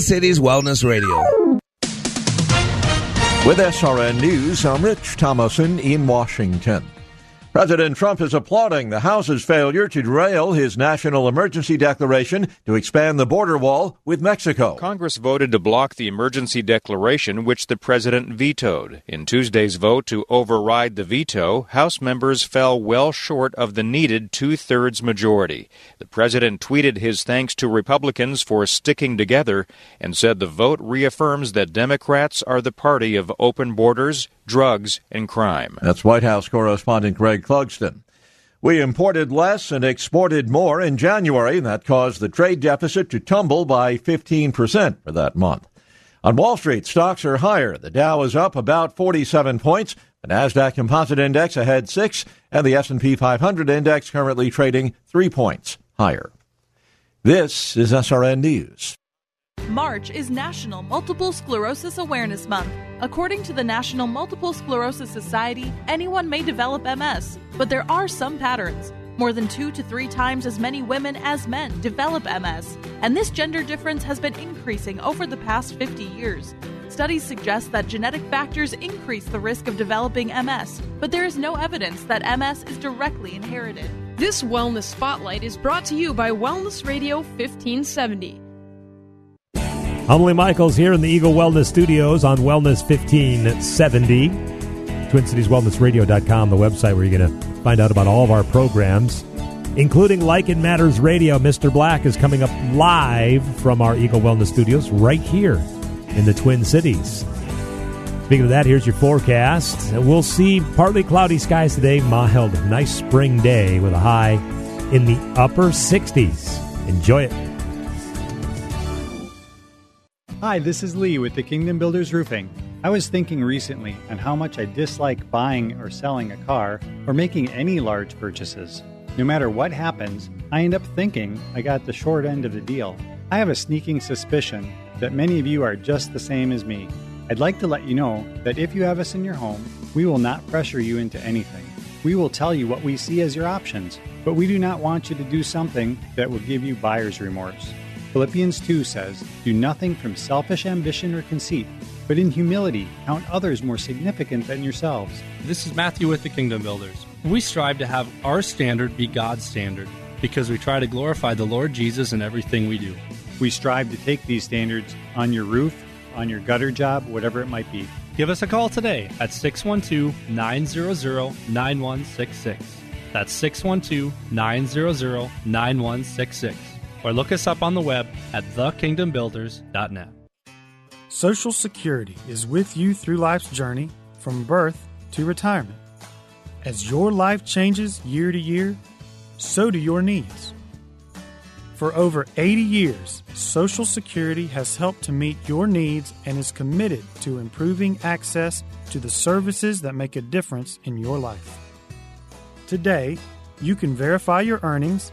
Cities Wellness Radio. With SRN News, I'm Rich Thomason in Washington. President Trump is applauding the House's failure to derail his national emergency declaration to expand the border wall with Mexico. Congress voted to block the emergency declaration, which the president vetoed. In Tuesday's vote to override the veto, House members fell well short of the needed two thirds majority. The president tweeted his thanks to Republicans for sticking together and said the vote reaffirms that Democrats are the party of open borders, drugs, and crime. That's White House correspondent Greg Clugston. We imported less and exported more in January. That caused the trade deficit to tumble by 15% for that month. On Wall Street, stocks are higher. The Dow is up about 47 points. The Nasdaq Composite Index ahead 6 and the S&P 500 index currently trading 3 points higher. This is SRN News. March is National Multiple Sclerosis Awareness Month. According to the National Multiple Sclerosis Society, anyone may develop MS, but there are some patterns. More than two to three times as many women as men develop MS, and this gender difference has been increasing over the past 50 years. Studies suggest that genetic factors increase the risk of developing MS, but there is no evidence that MS is directly inherited. This Wellness Spotlight is brought to you by Wellness Radio 1570. Emily Michaels here in the Eagle Wellness Studios on Wellness 1570. TwinCitiesWellnessRadio.com, the website where you're going to find out about all of our programs, including Like It Matters Radio. Mr. Black is coming up live from our Eagle Wellness Studios right here in the Twin Cities. Speaking of that, here's your forecast. We'll see partly cloudy skies today, mild, nice spring day with a high in the upper 60s. Enjoy it. Hi, this is Lee with the Kingdom Builders Roofing. I was thinking recently on how much I dislike buying or selling a car or making any large purchases. No matter what happens, I end up thinking I got the short end of the deal. I have a sneaking suspicion that many of you are just the same as me. I'd like to let you know that if you have us in your home, we will not pressure you into anything. We will tell you what we see as your options, but we do not want you to do something that will give you buyer's remorse. Philippians 2 says, Do nothing from selfish ambition or conceit, but in humility count others more significant than yourselves. This is Matthew with the Kingdom Builders. We strive to have our standard be God's standard because we try to glorify the Lord Jesus in everything we do. We strive to take these standards on your roof, on your gutter job, whatever it might be. Give us a call today at 612 900 9166. That's 612 900 9166 or look us up on the web at thekingdombuilders.net. Social Security is with you through life's journey from birth to retirement. As your life changes year to year, so do your needs. For over 80 years, Social Security has helped to meet your needs and is committed to improving access to the services that make a difference in your life. Today, you can verify your earnings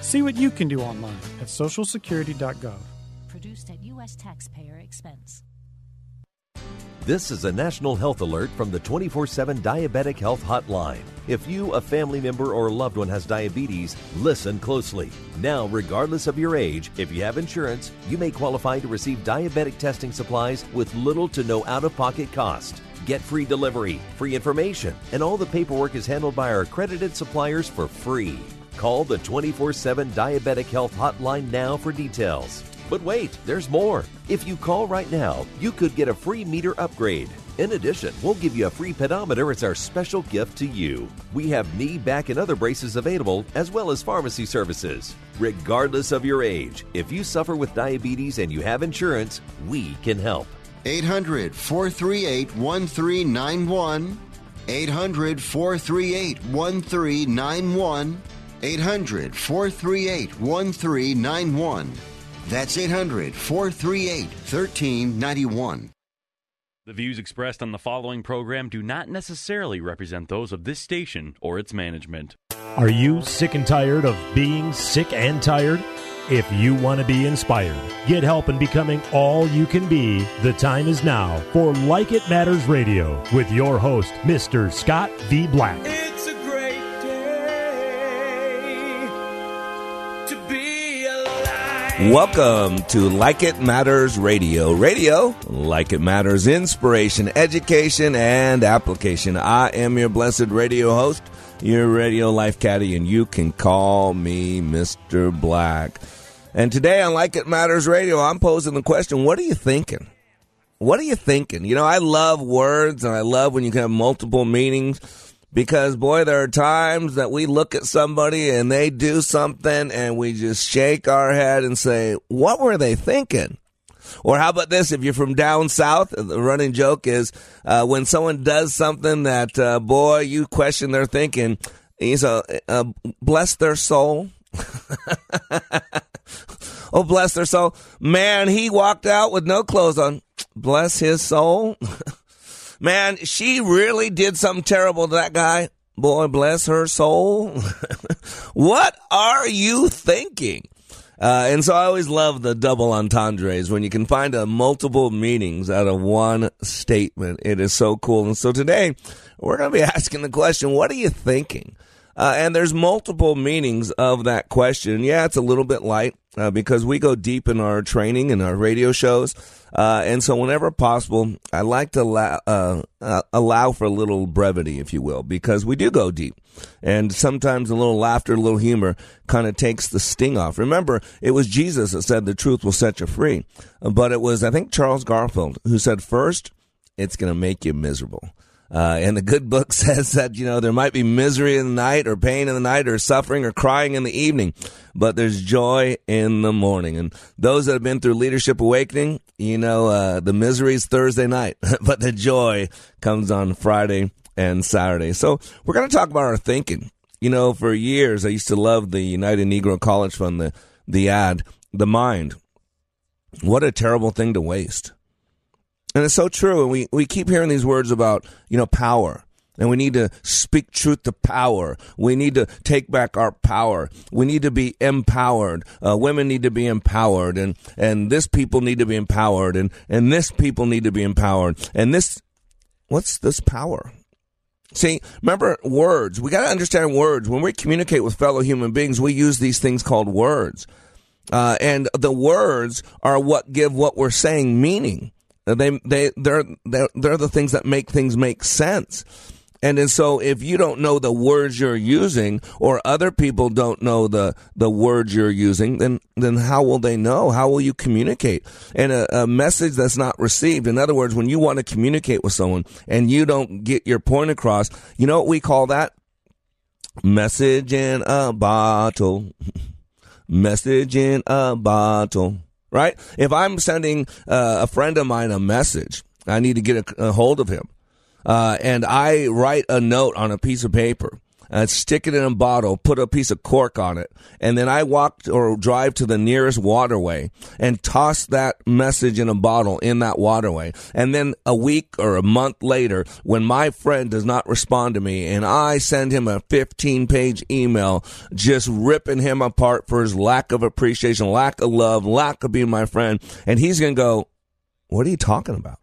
See what you can do online at socialsecurity.gov. Produced at U.S. taxpayer expense. This is a national health alert from the 24 7 Diabetic Health Hotline. If you, a family member, or loved one has diabetes, listen closely. Now, regardless of your age, if you have insurance, you may qualify to receive diabetic testing supplies with little to no out of pocket cost. Get free delivery, free information, and all the paperwork is handled by our accredited suppliers for free. Call the 24 7 Diabetic Health Hotline now for details. But wait, there's more. If you call right now, you could get a free meter upgrade. In addition, we'll give you a free pedometer as our special gift to you. We have knee, back, and other braces available, as well as pharmacy services. Regardless of your age, if you suffer with diabetes and you have insurance, we can help. 800 438 1391. 800 438 1391. 800 438 1391. That's 800 438 1391. The views expressed on the following program do not necessarily represent those of this station or its management. Are you sick and tired of being sick and tired? If you want to be inspired, get help in becoming all you can be, the time is now for Like It Matters Radio with your host, Mr. Scott V. Black. Welcome to Like It Matters Radio. Radio, like it matters, inspiration, education, and application. I am your blessed radio host, your radio life caddy, and you can call me Mr. Black. And today on Like It Matters Radio, I'm posing the question what are you thinking? What are you thinking? You know, I love words and I love when you can have multiple meanings because, boy, there are times that we look at somebody and they do something and we just shake our head and say, What were they thinking? Or how about this? If you're from down south, the running joke is uh, when someone does something that, uh, boy, you question their thinking, he's a, bless their soul. oh, bless their soul. Man, he walked out with no clothes on. Bless his soul. Man, she really did something terrible to that guy. Boy, bless her soul. what are you thinking? Uh, and so I always love the double entendres when you can find a multiple meanings out of one statement. It is so cool. And so today we're going to be asking the question, what are you thinking? Uh, and there's multiple meanings of that question. Yeah, it's a little bit light uh, because we go deep in our training and our radio shows. Uh, and so, whenever possible, I like to allow, uh, uh, allow for a little brevity, if you will, because we do go deep. And sometimes a little laughter, a little humor kind of takes the sting off. Remember, it was Jesus that said the truth will set you free. But it was, I think, Charles Garfield who said, first, it's going to make you miserable. Uh, and the good book says that, you know, there might be misery in the night or pain in the night or suffering or crying in the evening, but there's joy in the morning. And those that have been through Leadership Awakening, you know, uh, the misery is Thursday night, but the joy comes on Friday and Saturday. So we're going to talk about our thinking. You know, for years, I used to love the United Negro College Fund, the, the ad, the mind. What a terrible thing to waste. And it's so true. And we, we keep hearing these words about, you know, power. And we need to speak truth to power. We need to take back our power. We need to be empowered. Uh, women need to be empowered. And, and this people need to be empowered. And, and this people need to be empowered. And this, what's this power? See, remember words. We got to understand words. When we communicate with fellow human beings, we use these things called words. Uh, and the words are what give what we're saying meaning. They they they're, they're they're the things that make things make sense. And, and so if you don't know the words you're using or other people don't know the, the words you're using, then, then how will they know? How will you communicate? And a, a message that's not received, in other words, when you want to communicate with someone and you don't get your point across, you know what we call that? Message in a bottle. message in a bottle right? If I'm sending uh, a friend of mine a message, I need to get a, a hold of him, uh, and I write a note on a piece of paper. And stick it in a bottle, put a piece of cork on it, and then I walk or drive to the nearest waterway and toss that message in a bottle in that waterway. And then a week or a month later, when my friend does not respond to me and I send him a 15 page email just ripping him apart for his lack of appreciation, lack of love, lack of being my friend, and he's going to go, What are you talking about?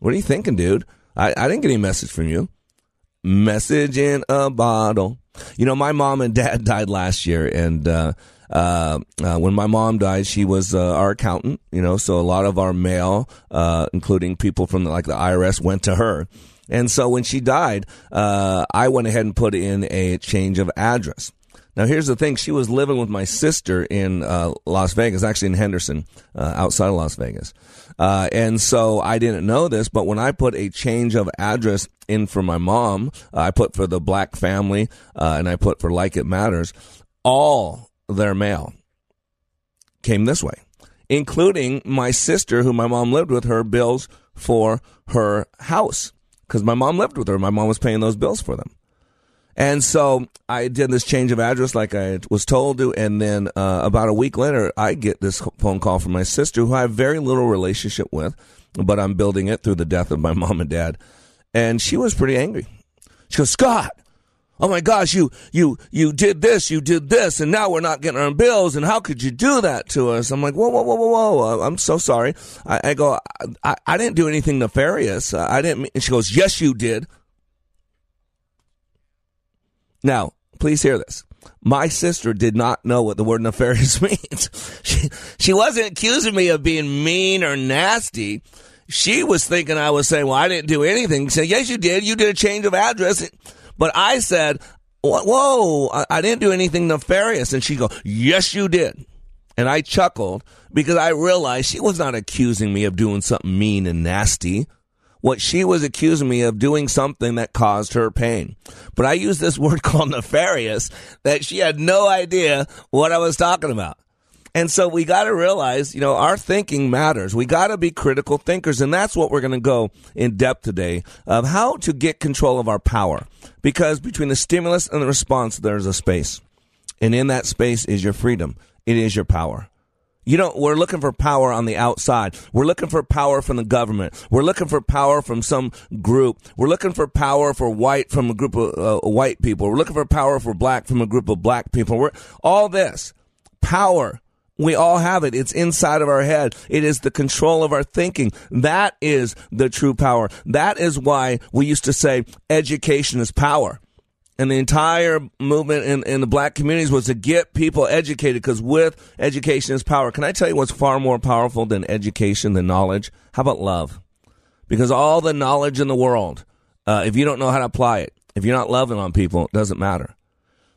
What are you thinking, dude? I, I didn't get any message from you message in a bottle. You know, my mom and dad died last year, and uh, uh, uh, when my mom died, she was uh, our accountant. You know, so a lot of our mail, uh, including people from the, like the IRS, went to her. And so when she died, uh, I went ahead and put in a change of address. Now, here's the thing: she was living with my sister in uh, Las Vegas, actually in Henderson, uh, outside of Las Vegas, uh, and so I didn't know this. But when I put a change of address in for my mom, uh, I put for the Black family, uh, and I put for Like It Matters, all their mail came this way, including my sister, who my mom lived with, her bills for her house because my mom lived with her. My mom was paying those bills for them. And so I did this change of address like I was told to. And then uh, about a week later, I get this phone call from my sister, who I have very little relationship with, but I'm building it through the death of my mom and dad. And she was pretty angry. She goes, Scott, oh my gosh, you, you, you did this, you did this, and now we're not getting our bills, and how could you do that to us? I'm like, whoa, whoa, whoa, whoa, whoa, I'm so sorry. I, I go, I, I didn't do anything nefarious. I didn't, and she goes, yes, you did. Now, please hear this. My sister did not know what the word nefarious means. She, she wasn't accusing me of being mean or nasty. She was thinking I was saying, well, I didn't do anything. She said, yes, you did. You did a change of address. But I said, whoa, I, I didn't do anything nefarious. And she go, yes, you did. And I chuckled because I realized she was not accusing me of doing something mean and nasty. What she was accusing me of doing something that caused her pain. But I used this word called nefarious that she had no idea what I was talking about. And so we got to realize, you know, our thinking matters. We got to be critical thinkers. And that's what we're going to go in depth today of how to get control of our power. Because between the stimulus and the response, there's a space. And in that space is your freedom. It is your power. You know, we're looking for power on the outside. We're looking for power from the government. We're looking for power from some group. We're looking for power for white from a group of uh, white people. We're looking for power for black from a group of black people. We're all this power we all have it. It's inside of our head. It is the control of our thinking. That is the true power. That is why we used to say education is power. And the entire movement in, in the black communities was to get people educated because with education is power. Can I tell you what's far more powerful than education, than knowledge? How about love? Because all the knowledge in the world, uh, if you don't know how to apply it, if you're not loving on people, it doesn't matter.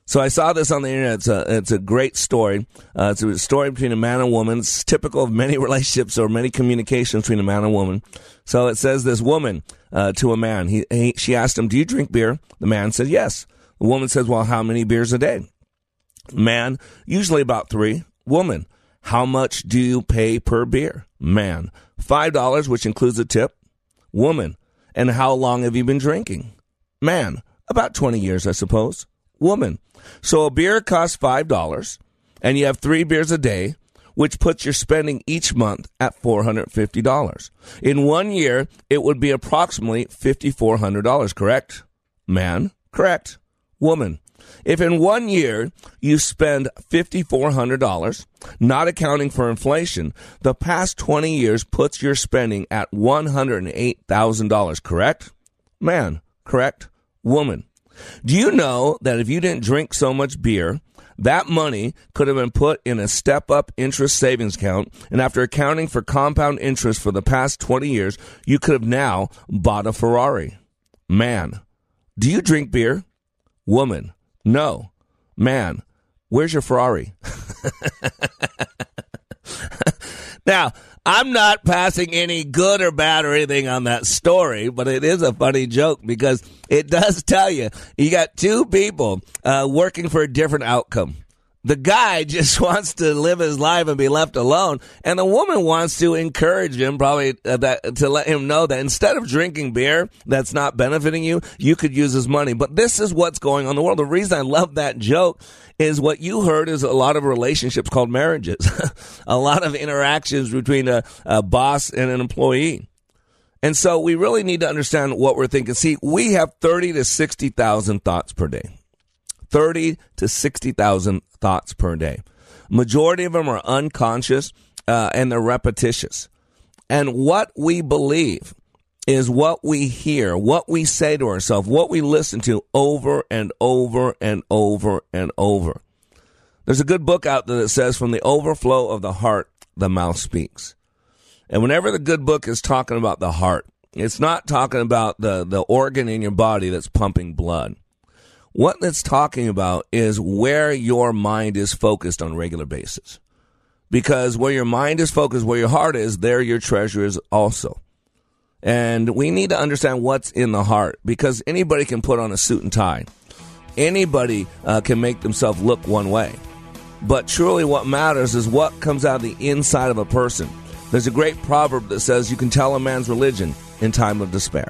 So I saw this on the internet. It's a, it's a great story. Uh, it's a story between a man and woman. It's typical of many relationships or many communications between a man and woman. So it says this woman uh, to a man. He, he, she asked him, "Do you drink beer?" The man said, "Yes." The woman says, "Well, how many beers a day?" Man, usually about three. Woman, how much do you pay per beer? Man, five dollars, which includes a tip. Woman, and how long have you been drinking? Man, about twenty years, I suppose. Woman, so a beer costs $5 and you have three beers a day, which puts your spending each month at $450. In one year, it would be approximately $5,400, correct? Man, correct. Woman, if in one year you spend $5,400, not accounting for inflation, the past 20 years puts your spending at $108,000, correct? Man, correct. Woman, do you know that if you didn't drink so much beer, that money could have been put in a step up interest savings account, and after accounting for compound interest for the past 20 years, you could have now bought a Ferrari. Man, do you drink beer? Woman, no. Man, where's your Ferrari? now, I'm not passing any good or bad or anything on that story, but it is a funny joke because it does tell you you got two people uh, working for a different outcome. The guy just wants to live his life and be left alone, and the woman wants to encourage him, probably uh, that, to let him know that instead of drinking beer that's not benefiting you, you could use his money. But this is what's going on in the world. The reason I love that joke is what you heard is a lot of relationships called marriages, a lot of interactions between a, a boss and an employee. And so we really need to understand what we're thinking. See, we have 30 to 60,000 thoughts per day. 30 to 60,000 thoughts per day. Majority of them are unconscious uh, and they're repetitious. And what we believe is what we hear, what we say to ourselves, what we listen to over and over and over and over. There's a good book out there that says, From the overflow of the heart, the mouth speaks. And whenever the good book is talking about the heart, it's not talking about the, the organ in your body that's pumping blood. What it's talking about is where your mind is focused on regular basis. Because where your mind is focused, where your heart is, there your treasure is also. And we need to understand what's in the heart because anybody can put on a suit and tie. Anybody uh, can make themselves look one way. But truly, what matters is what comes out of the inside of a person. There's a great proverb that says you can tell a man's religion in time of despair.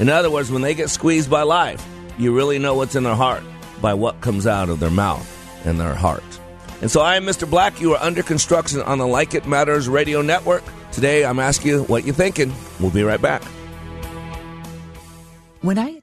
In other words, when they get squeezed by life, you really know what's in their heart by what comes out of their mouth and their heart. And so I am Mr. Black. You are under construction on the Like It Matters radio network. Today, I'm asking you what you're thinking. We'll be right back. When I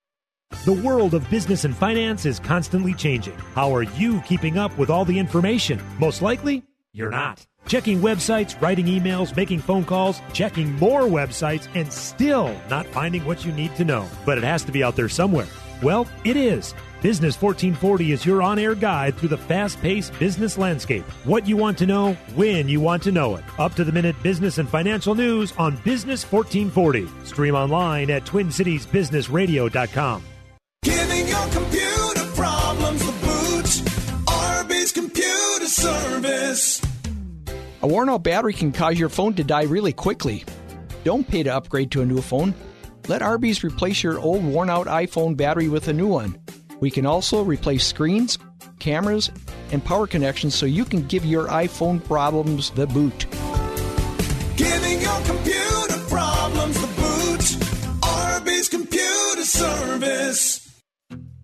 The world of business and finance is constantly changing. How are you keeping up with all the information? Most likely, you're not. Checking websites, writing emails, making phone calls, checking more websites, and still not finding what you need to know. But it has to be out there somewhere. Well, it is. Business 1440 is your on air guide through the fast paced business landscape. What you want to know, when you want to know it. Up to the minute business and financial news on Business 1440. Stream online at TwinCitiesBusinessRadio.com. Service. A worn out battery can cause your phone to die really quickly. Don't pay to upgrade to a new phone. Let Arby's replace your old worn out iPhone battery with a new one. We can also replace screens, cameras, and power connections so you can give your iPhone problems the boot. Giving your computer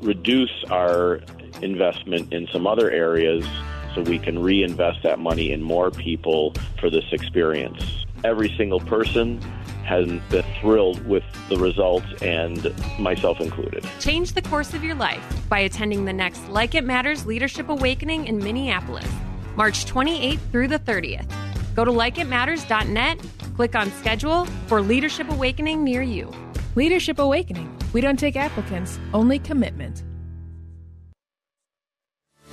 reduce our investment in some other areas so we can reinvest that money in more people for this experience. Every single person has been thrilled with the results, and myself included. Change the course of your life by attending the next Like It Matters Leadership Awakening in Minneapolis, March 28th through the 30th. Go to likeitmatters.net, click on schedule for Leadership Awakening near you. Leadership Awakening. We don't take applicants, only commitment.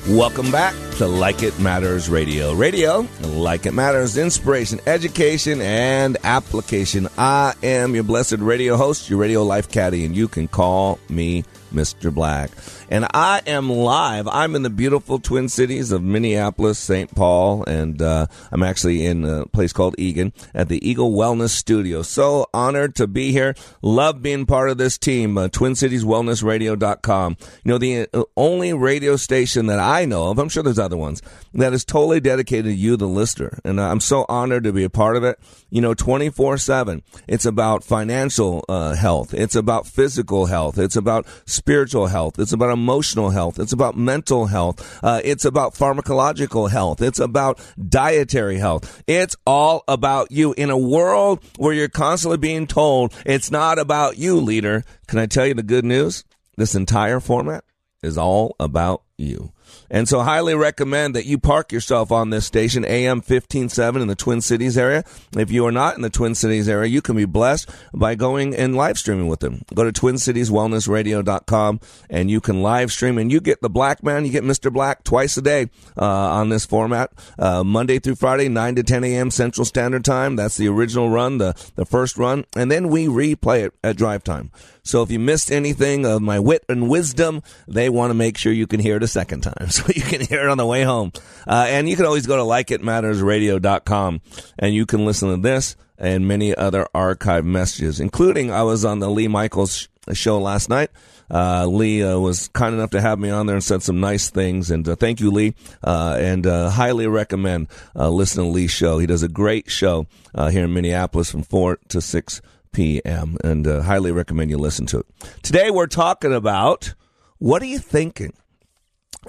Welcome back to Like It Matters Radio. Radio, like it matters, inspiration, education, and application. I am your blessed radio host, your radio life caddy, and you can call me Mr. Black. And I am live. I'm in the beautiful Twin Cities of Minneapolis, St. Paul, and uh, I'm actually in a place called Eagan at the Eagle Wellness Studio. So honored to be here. Love being part of this team, uh, TwinCitiesWellnessRadio.com. You know, the uh, only radio station that I know of, I'm sure there's other ones, that is totally dedicated to you, the listener. And I'm so honored to be a part of it. You know, 24 7. It's about financial uh, health. It's about physical health. It's about spiritual health. It's about emotional health. It's about mental health. Uh, it's about pharmacological health. It's about dietary health. It's all about you in a world where you're constantly being told it's not about you, leader. Can I tell you the good news? This entire format is all about you. And so highly recommend that you park yourself on this station, AM 157 in the Twin Cities area. If you are not in the Twin Cities area, you can be blessed by going and live streaming with them. Go to twincitieswellnessradio.com and you can live stream and you get the Black Man, you get Mr. Black twice a day uh, on this format, uh, Monday through Friday, 9 to 10 a.m. Central Standard Time. That's the original run, the, the first run. And then we replay it at drive time. So if you missed anything of my wit and wisdom, they want to make sure you can hear it a second time. So you can hear it on the way home. Uh, and you can always go to likeitmattersradio.com and you can listen to this and many other archive messages, including I was on the Lee Michaels show last night. Uh, Lee uh, was kind enough to have me on there and said some nice things. And uh, thank you, Lee. Uh, and uh, highly recommend uh, listening to Lee's show. He does a great show here in Minneapolis from 4 to 6 p.m. And highly recommend you listen to it. Today we're talking about what are you thinking?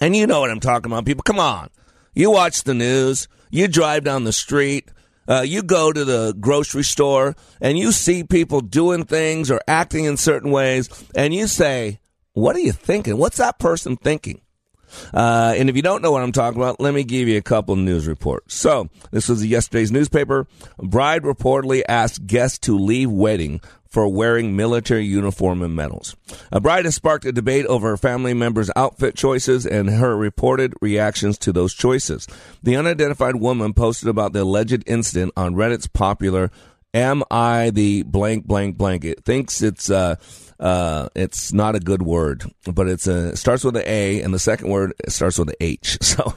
And you know what I'm talking about, people. Come on. You watch the news, you drive down the street, uh, you go to the grocery store, and you see people doing things or acting in certain ways, and you say, What are you thinking? What's that person thinking? Uh, and if you don't know what I'm talking about, let me give you a couple news reports. So, this was yesterday's newspaper. Bride reportedly asked guests to leave wedding for wearing military uniform and medals. A bride has sparked a debate over her family members' outfit choices and her reported reactions to those choices. The unidentified woman posted about the alleged incident on Reddit's popular "Am I the blank blank blank?" It thinks it's uh, uh, it's not a good word, but it's a it starts with an A, and the second word starts with an H. So,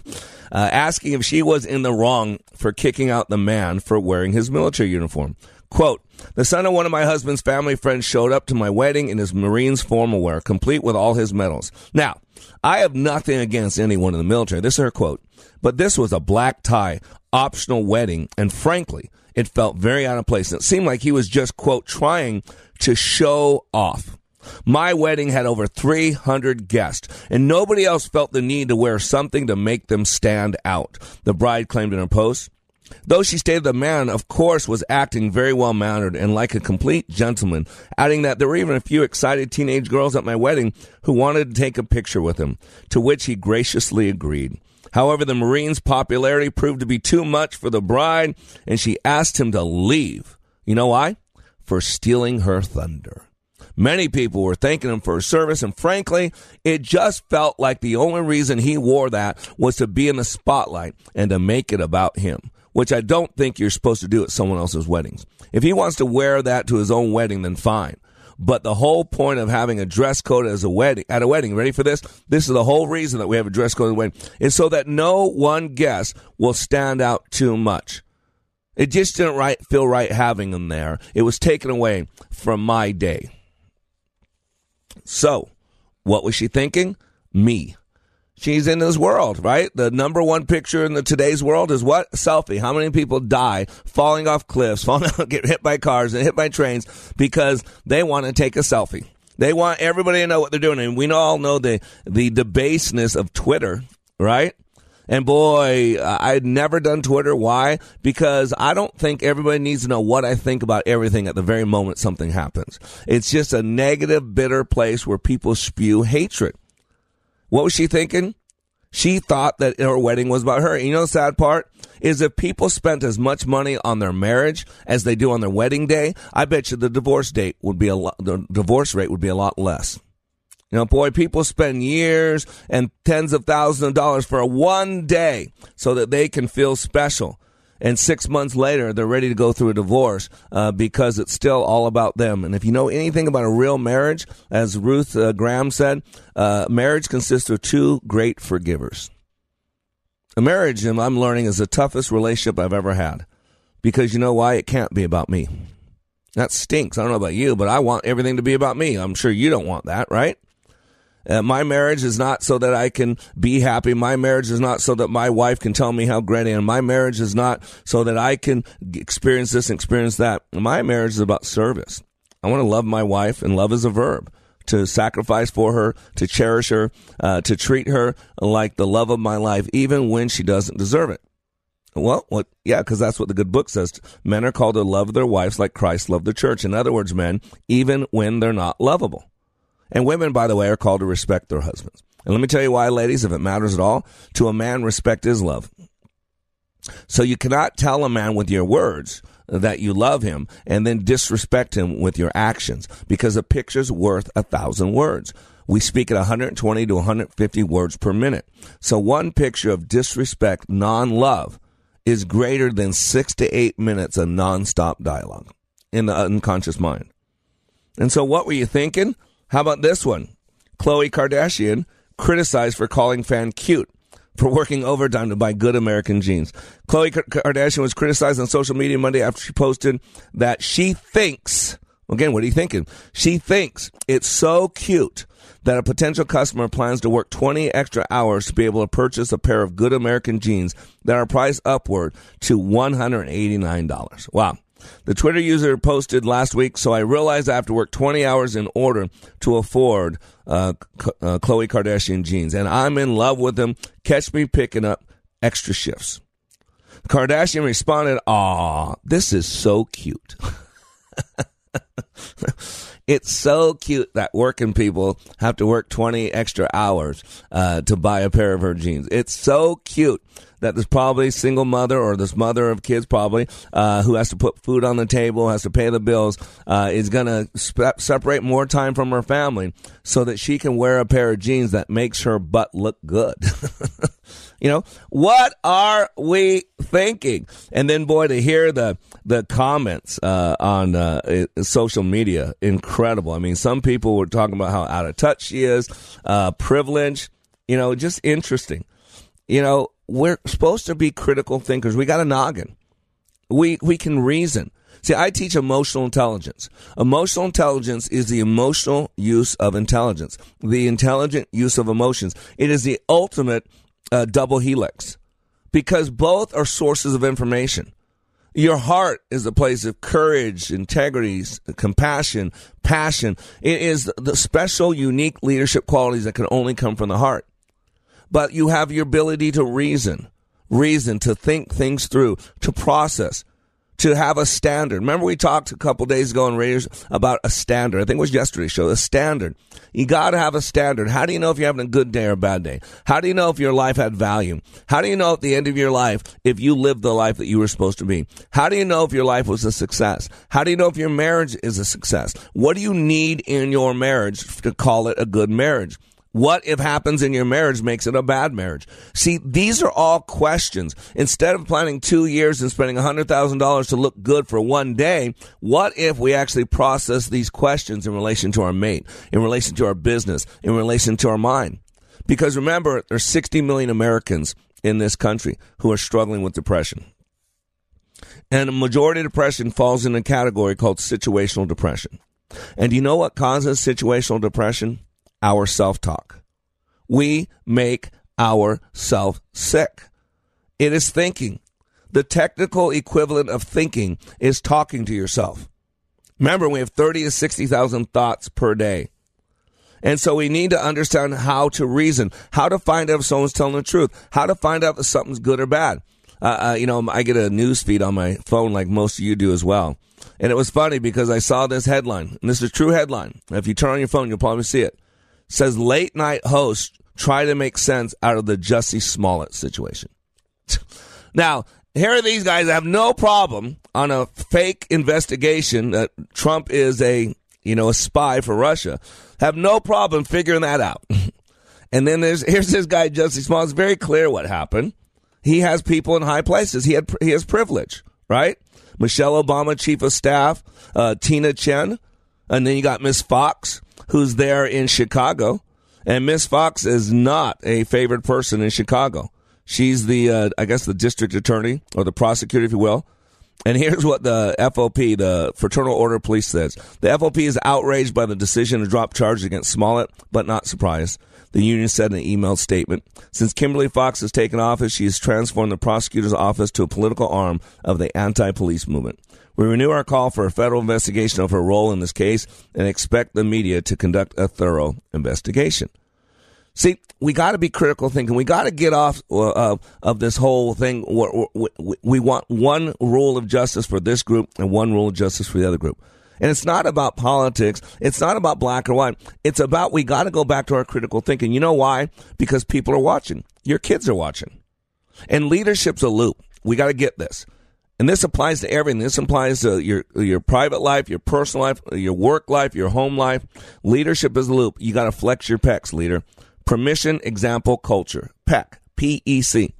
uh, asking if she was in the wrong for kicking out the man for wearing his military uniform. Quote, the son of one of my husband's family friends showed up to my wedding in his Marines formal wear, complete with all his medals. Now, I have nothing against anyone in the military. This is her quote. But this was a black tie, optional wedding, and frankly, it felt very out of place. It seemed like he was just, quote, trying to show off. My wedding had over 300 guests, and nobody else felt the need to wear something to make them stand out, the bride claimed in her post. Though she stated the man, of course, was acting very well mannered and like a complete gentleman, adding that there were even a few excited teenage girls at my wedding who wanted to take a picture with him, to which he graciously agreed. However, the Marine's popularity proved to be too much for the bride, and she asked him to leave. You know why? For stealing her thunder. Many people were thanking him for his service, and frankly, it just felt like the only reason he wore that was to be in the spotlight and to make it about him which I don't think you're supposed to do at someone else's weddings. If he wants to wear that to his own wedding, then fine. But the whole point of having a dress code as a wedding at a wedding, ready for this? This is the whole reason that we have a dress code at a wedding, is so that no one guest will stand out too much. It just didn't right feel right having them there. It was taken away from my day. So, what was she thinking? Me she's in this world, right? The number one picture in the today's world is what? Selfie. How many people die falling off cliffs, falling out, get hit by cars and hit by trains because they want to take a selfie. They want everybody to know what they're doing. And we all know the, the debaseness of Twitter, right? And boy, I'd never done Twitter. Why? Because I don't think everybody needs to know what I think about everything at the very moment something happens. It's just a negative, bitter place where people spew hatred. What was she thinking? She thought that her wedding was about her. You know the sad part? Is if people spent as much money on their marriage as they do on their wedding day, I bet you the divorce date would be a lot, the divorce rate would be a lot less. You know, boy, people spend years and tens of thousands of dollars for one day so that they can feel special and six months later they're ready to go through a divorce uh, because it's still all about them. And if you know anything about a real marriage, as Ruth uh, Graham said, uh, marriage consists of two great forgivers. A marriage, I'm learning, is the toughest relationship I've ever had because you know why? It can't be about me. That stinks. I don't know about you, but I want everything to be about me. I'm sure you don't want that, right? Uh, my marriage is not so that I can be happy. My marriage is not so that my wife can tell me how great I am. My marriage is not so that I can experience this and experience that. My marriage is about service. I want to love my wife, and love is a verb. To sacrifice for her, to cherish her, uh, to treat her like the love of my life, even when she doesn't deserve it. Well, what, yeah, because that's what the good book says. Men are called to love their wives like Christ loved the church. In other words, men, even when they're not lovable. And women, by the way, are called to respect their husbands. And let me tell you why, ladies, if it matters at all, to a man, respect is love. So you cannot tell a man with your words that you love him and then disrespect him with your actions because a picture's worth a thousand words. We speak at 120 to 150 words per minute. So one picture of disrespect, non-love, is greater than six to eight minutes of nonstop dialogue in the unconscious mind. And so what were you thinking? How about this one? Khloe Kardashian criticized for calling fan cute for working overtime to buy good American jeans. Khloe Kardashian was criticized on social media Monday after she posted that she thinks, again, what are you thinking? She thinks it's so cute that a potential customer plans to work 20 extra hours to be able to purchase a pair of good American jeans that are priced upward to $189. Wow. The Twitter user posted last week, so I realized I have to work 20 hours in order to afford uh, uh, Kardashian jeans, and I'm in love with them. Catch me picking up extra shifts. Kardashian responded, Aw, this is so cute. it's so cute that working people have to work 20 extra hours uh, to buy a pair of her jeans. It's so cute that there's probably a single mother or this mother of kids probably uh, who has to put food on the table, has to pay the bills, uh, is going to sp- separate more time from her family so that she can wear a pair of jeans that makes her butt look good. you know, what are we thinking? And then, boy, to hear the the comments uh, on uh, social media, incredible. I mean, some people were talking about how out of touch she is, uh, privilege. You know, just interesting. You know, we're supposed to be critical thinkers. We got a noggin. We we can reason. See, I teach emotional intelligence. Emotional intelligence is the emotional use of intelligence, the intelligent use of emotions. It is the ultimate uh, double helix because both are sources of information. Your heart is a place of courage, integrity, compassion, passion. It is the special, unique leadership qualities that can only come from the heart but you have your ability to reason, reason, to think things through, to process, to have a standard. Remember we talked a couple days ago on radio about a standard. I think it was yesterday's show, a standard. You got to have a standard. How do you know if you're having a good day or a bad day? How do you know if your life had value? How do you know at the end of your life if you lived the life that you were supposed to be? How do you know if your life was a success? How do you know if your marriage is a success? What do you need in your marriage to call it a good marriage? What if happens in your marriage makes it a bad marriage? See, these are all questions. Instead of planning two years and spending $100,000 to look good for one day, what if we actually process these questions in relation to our mate, in relation to our business, in relation to our mind? Because remember, there's 60 million Americans in this country who are struggling with depression. And a majority of depression falls in a category called situational depression. And you know what causes situational depression? Our self talk. We make ourself sick. It is thinking. The technical equivalent of thinking is talking to yourself. Remember, we have 30 to 60,000 thoughts per day. And so we need to understand how to reason, how to find out if someone's telling the truth, how to find out if something's good or bad. Uh, uh, you know, I get a news feed on my phone like most of you do as well. And it was funny because I saw this headline, and this is a true headline. If you turn on your phone, you'll probably see it says late night hosts try to make sense out of the Jussie Smollett situation. now, here are these guys that have no problem on a fake investigation that Trump is a, you know, a spy for Russia. Have no problem figuring that out. and then there's here's this guy Jussie Smollett. It's very clear what happened. He has people in high places. He had he has privilege, right? Michelle Obama, chief of staff, uh, Tina Tchen, and then you got Miss Foxx, who's there in Chicago. And Miss Foxx is not a favored person in Chicago. She's the, uh, I guess, the district attorney or the prosecutor, if you will. And here's what the FOP, the Fraternal Order of Police, says. The FOP is outraged by the decision to drop charges against Smollett, but not surprised. The union said in an emailed statement. Since Kimberly Foxx has taken office, she has transformed the prosecutor's office to a political arm of the anti police movement. We renew our call for a federal investigation of her role in this case and expect the media to conduct a thorough investigation. See, we got to be critical thinking. We got to get off uh, of this whole thing. We want one rule of justice for this group and one rule of justice for the other group. And it's not about politics. It's not about black or white. It's about we got to go back to our critical thinking. You know why? Because people are watching. Your kids are watching. And leadership's a loop. We got to get this. And this applies to everything. This applies to your your private life, your personal life, your work life, your home life. Leadership is a loop. You got to flex your pecs, leader. Permission, example, culture. PEC, P E C.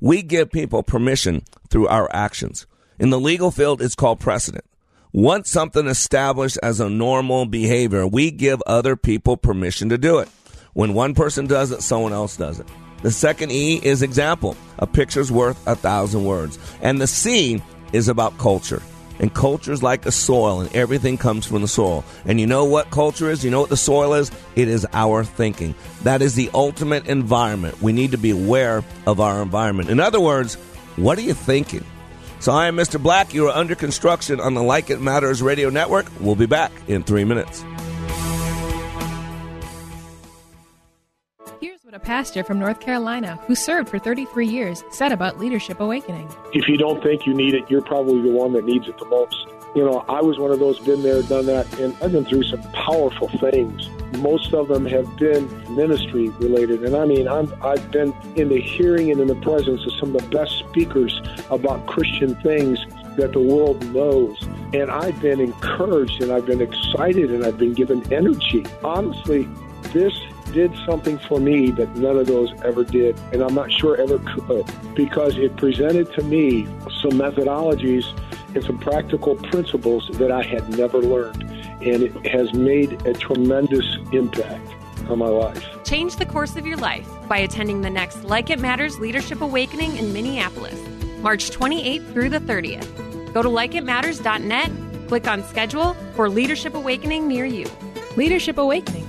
We give people permission through our actions. In the legal field, it's called precedent. Once something established as a normal behavior, we give other people permission to do it. When one person does it, someone else does it. The second E is example. A picture's worth a thousand words. And the C is about culture. And culture is like a soil, and everything comes from the soil. And you know what culture is? You know what the soil is? It is our thinking. That is the ultimate environment. We need to be aware of our environment. In other words, what are you thinking? So I am Mr. Black. You are under construction on the Like It Matters radio network. We'll be back in three minutes. A pastor from North Carolina, who served for 33 years, said about Leadership Awakening. If you don't think you need it, you're probably the one that needs it the most. You know, I was one of those, been there, done that, and I've been through some powerful things. Most of them have been ministry related. And I mean, I'm, I've been in the hearing and in the presence of some of the best speakers about Christian things that the world knows. And I've been encouraged and I've been excited and I've been given energy. Honestly, this did something for me that none of those ever did, and I'm not sure ever could, because it presented to me some methodologies and some practical principles that I had never learned. And it has made a tremendous impact on my life. Change the course of your life by attending the next Like It Matters Leadership Awakening in Minneapolis, March 28th through the 30th. Go to likeitmatters.net, click on schedule for Leadership Awakening near you. Leadership Awakening.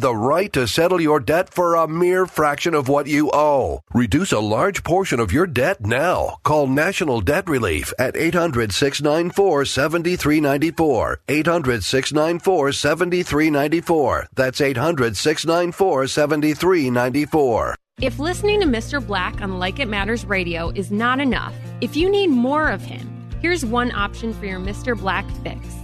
the right to settle your debt for a mere fraction of what you owe. Reduce a large portion of your debt now. Call National Debt Relief at 800 694 7394. 800 694 7394. That's 800 694 7394. If listening to Mr. Black on Like It Matters Radio is not enough, if you need more of him, here's one option for your Mr. Black fix.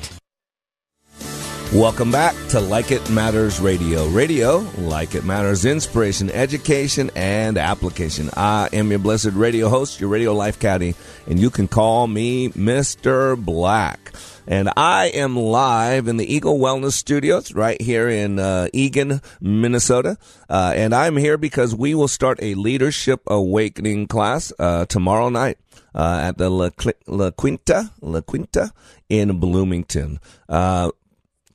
Welcome back to Like It Matters Radio. Radio, like it matters, inspiration, education, and application. I am your blessed radio host, your radio life caddy, and you can call me Mr. Black. And I am live in the Eagle Wellness Studios right here in uh, Eagan, Minnesota. Uh, and I'm here because we will start a leadership awakening class uh, tomorrow night. Uh, at the La, La Quinta, La Quinta in Bloomington. Uh,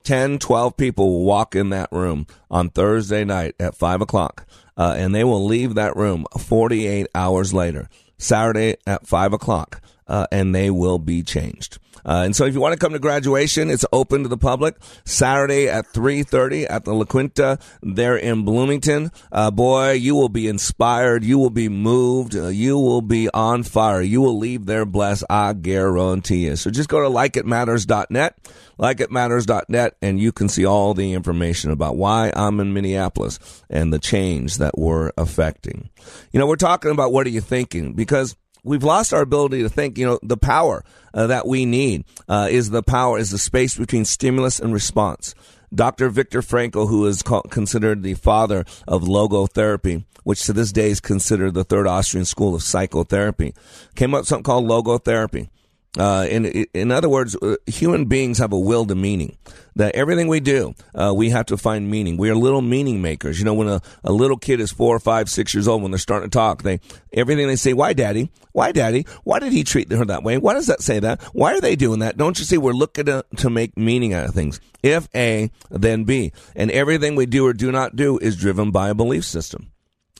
10, 12 people will walk in that room on Thursday night at 5 o'clock, uh, and they will leave that room 48 hours later, Saturday at 5 o'clock. uh, and they will be changed. Uh, and so if you want to come to graduation, it's open to the public Saturday at 3.30 at the La Quinta there in Bloomington. Uh, boy, you will be inspired. You will be moved. Uh, you will be on fire. You will leave there blessed. I guarantee you. So just go to likeitmatters.net, likeitmatters.net, and you can see all the information about why I'm in Minneapolis and the change that we're affecting. You know, we're talking about what are you thinking? Because we've lost our ability to think. You know, the power uh, that we need uh, is the power, is the space between stimulus and response. Dr. Viktor Frankl, who is called, considered the father of logotherapy, which to this day is considered the third Austrian school of psychotherapy, came up with something called logotherapy. Uh, in in other words, uh, human beings have a will to meaning. That everything we do, uh, we have to find meaning. We are little meaning makers. You know, when a, a little kid is four or five, six years old, when they're starting to talk, they everything they say, "Why, daddy? Why, daddy? Why did he treat her that way? Why does that say that? Why are they doing that?" Don't you see? We're looking to, to make meaning out of things. If A, then B, and everything we do or do not do is driven by a belief system.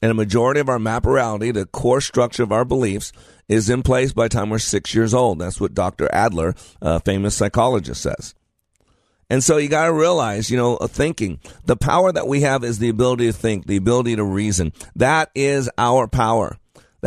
And a majority of our map reality, the core structure of our beliefs, is in place by the time we're six years old. That's what Dr. Adler, a famous psychologist, says. And so you got to realize, you know, thinking. The power that we have is the ability to think, the ability to reason. That is our power.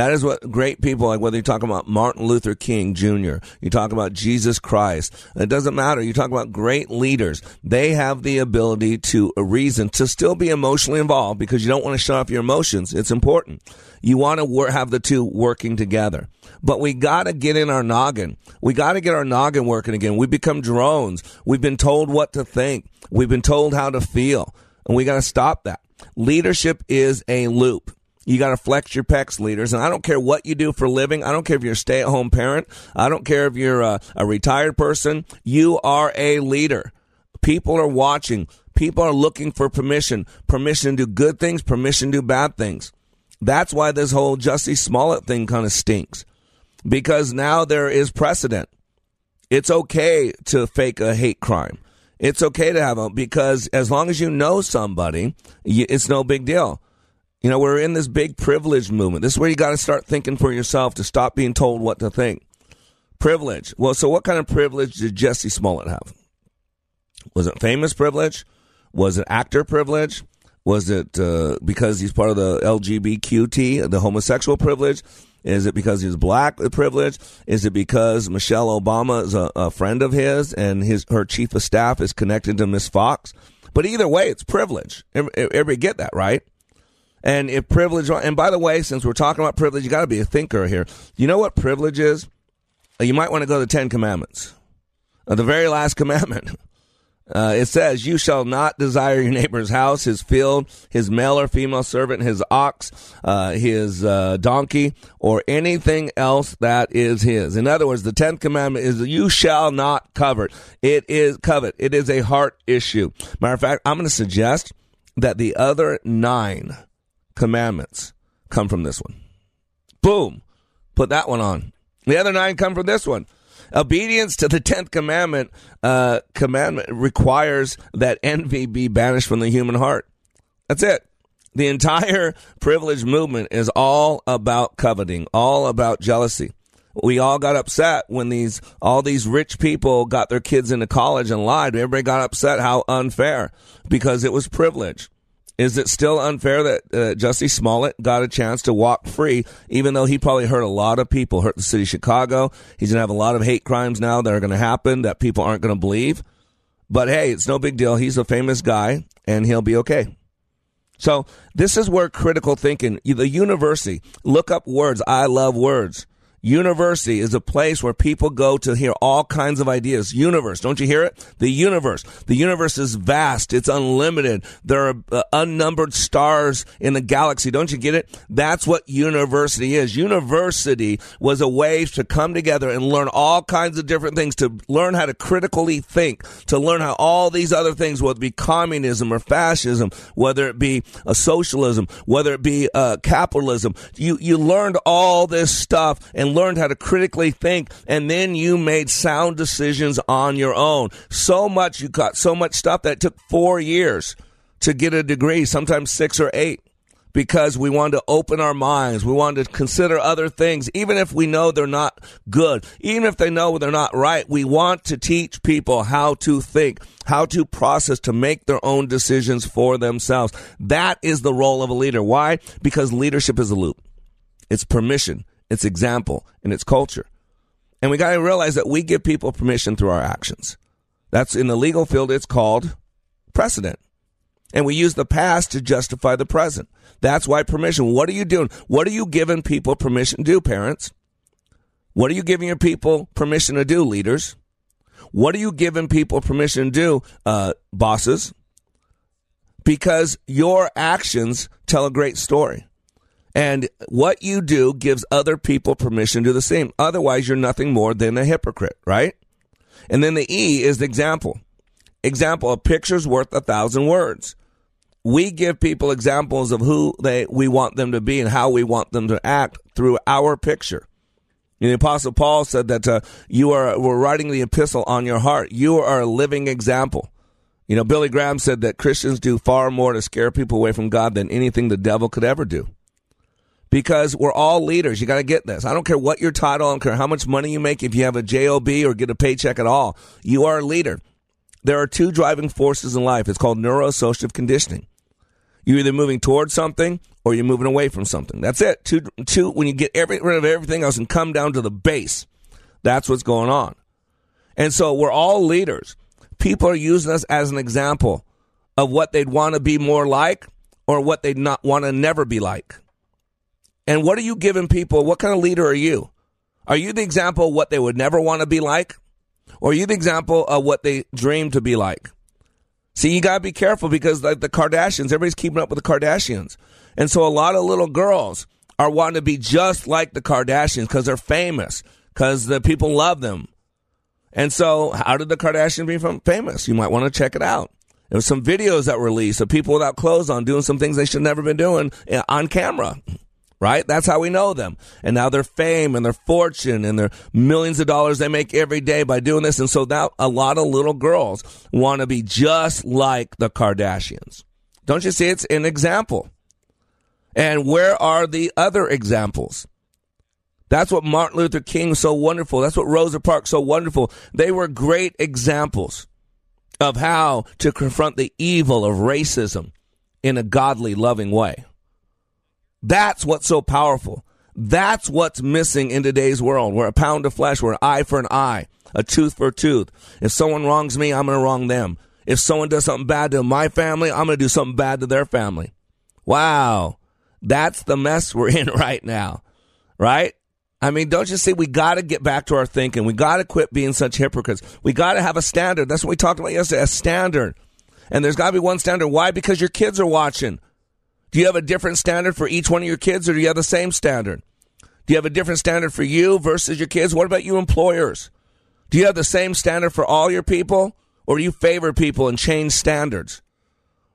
That is what great people like, whether you talk about Martin Luther King Jr., you talk about Jesus Christ, it doesn't matter. You talk about great leaders. They have the ability to a reason, to still be emotionally involved because you don't want to shut off your emotions. It's important. You want to wor- have the two working together. But we got to get in our noggin. We got to get our noggin working again. We become drones. We've been told what to think. We've been told how to feel. And we got to stop that. Leadership is a loop. You got to flex your pecs, leaders. And I don't care what you do for living. I don't care if you're a stay at home parent. I don't care if you're a, a retired person. You are a leader. People are watching. People are looking for permission. Permission to do good things, permission to do bad things. That's why this whole Jussie Smollett thing kind of stinks. Because now there is precedent. It's okay to fake a hate crime. It's okay to have them because as long as you know somebody, it's no big deal. You know, we're in this big privilege movement. This is where you got to start thinking for yourself to stop being told what to think. Privilege. Well, so what kind of privilege did Jussie Smollett have? Was it famous privilege? Was it actor privilege? Was it uh, because he's part of the LGBTQT, the homosexual privilege? Is it because he's black, the privilege? Is it because Michelle Obama is a, a friend of his and his her chief of staff is connected to Miss Foxx? But either way, it's privilege. Everybody get that, right? And if privilege, and by the way, since we're talking about privilege, you got to be a thinker here. You know what privilege is? You might want to go to the Ten Commandments. Uh, the very last commandment. Uh, it says, You shall not desire your neighbor's house, his field, his male or female servant, his ox, uh, his uh, donkey, or anything else that is his. In other words, the tenth commandment is, You shall not covet. It is covet. It is a heart issue. Matter of fact, I'm going to suggest that the other nine commandments come from this one. Boom. Put that one on. The other nine come from this one. Obedience to the tenth commandment uh, commandment requires that envy be banished from the human heart. That's it. The entire privilege movement is all about coveting, all about jealousy. We all got upset when these all these rich people got their kids into college and lied. Everybody got upset how unfair because it was privilege. Is it still unfair that uh, Jussie Smollett got a chance to walk free, even though he probably hurt a lot of people, hurt the city of Chicago? He's going to have a lot of hate crimes now that are going to happen that people aren't going to believe. But hey, it's no big deal. He's a famous guy and he'll be okay. So this is where critical thinking, the university, look up words. I love words. University is a place where people go to hear all kinds of ideas. Universe, don't you hear it? The universe. The universe is vast. It's unlimited. There are uh, unnumbered stars in the galaxy. Don't you get it? That's what university is. University was a way to come together and learn all kinds of different things, to learn how to critically think, to learn how all these other things, whether it be communism or fascism, whether it be a socialism, whether it be uh, capitalism, you, you learned all this stuff and learned how to critically think, and then you made sound decisions on your own. So much, you got so much stuff that took four years to get a degree, sometimes six or eight. because we want to open our minds. We want to consider other things, even if we know they're not good, even if they know they're not right. We want to teach people how to think, how to process, to make their own decisions for themselves. That is the role of a leader. Why? Because leadership is a loop. It's permission, it's example, and it's culture. And we got to realize that we give people permission through our actions. That's in the legal field, it's called precedent. And we use the past to justify the present. That's why permission. What are you doing? What are you giving people permission to do, parents? What are you giving your people permission to do, leaders? What are you giving people permission to do, uh, bosses? Because your actions tell a great story. And what you do gives other people permission to do the same. Otherwise, you're nothing more than a hypocrite, right? And then the E is the example. Example, a picture's worth a thousand words we give people examples of who they we want them to be and how we want them to act through our picture. And the Apostle Paul said that uh, you are we're writing the epistle on your heart. You are a living example. You know, Billy Graham said that Christians do far more to scare people away from God than anything the devil could ever do. Because we're all leaders. You got to get this. I don't care what your title. I don't care how much money you make. If you have a job or get a paycheck at all, you are a leader. There are two driving forces in life. It's called neuroassociative conditioning. You're either moving towards something or you're moving away from something. That's it. Two, two. When you get every, rid of everything else and come down to the base, that's what's going on. And so we're all leaders. People are using us as an example of what they'd want to be more like or what they'd not want to never be like. And what are you giving people? What kind of leader are you? Are you the example of what they would never want to be like? Or are you the example of what they dream to be like? See, you gotta be careful because like the Kardashians, everybody's keeping up with the Kardashians. And so a lot of little girls are wanting to be just like the Kardashians because they're famous, because the people love them. And so how did the Kardashians become famous? You might want to check it out. There was some videos that were released of people without clothes on doing some things they should never been doing eh, on camera right? That's how we know them. And now their fame and their fortune and their millions of dollars they make every day by doing this. And so now a lot of little girls want to be just like the Kardashians. Don't you see? It's an example. And where are the other examples? That's what Martin Luther King was so wonderful. That's what Rosa Parks so wonderful. They were great examples of how to confront the evil of racism in a godly, loving way. That's what's so powerful. That's what's missing in today's world. We're a pound of flesh. We're an eye for an eye, a tooth for a tooth. If someone wrongs me, I'm going to wrong them. If someone does something bad to my family, I'm going to do something bad to their family. Wow. That's the mess we're in right now. Right? I mean, don't you see? We got to get back to our thinking. We got to quit being such hypocrites. We got to have a standard. That's what we talked about yesterday a standard. And there's got to be one standard. Why? Because your kids are watching. Do you have a different standard for each one of your kids or do you have the same standard? Do you have a different standard for you versus your kids? What about you employers? Do you have the same standard for all your people or do you favor people and change standards?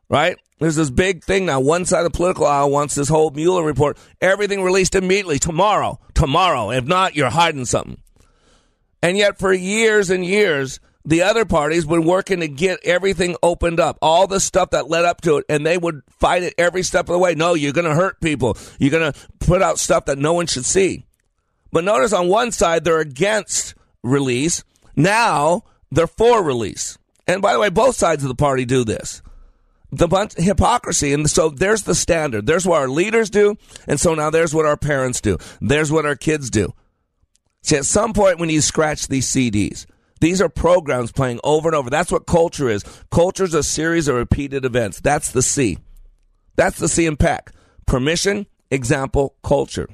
Right? There's this big thing now. One side of the political aisle wants this whole Mueller report, everything released immediately tomorrow, tomorrow. If not, you're hiding something. And yet for years and years, the other parties been working to get everything opened up, all the stuff that led up to it, and they would fight it every step of the way. No, you're going to hurt people. You're going to put out stuff that no one should see. But notice on one side, they're against release. Now they're for release. And by the way, both sides of the party do this. The bunch, hypocrisy. And so there's the standard. There's what our leaders do. And so now there's what our parents do. There's what our kids do. See, at some point when you scratch these CDs, these are programs playing over and over. That's what culture is. Culture is a series of repeated events. That's the C. That's the C in PEC. Permission, example, culture.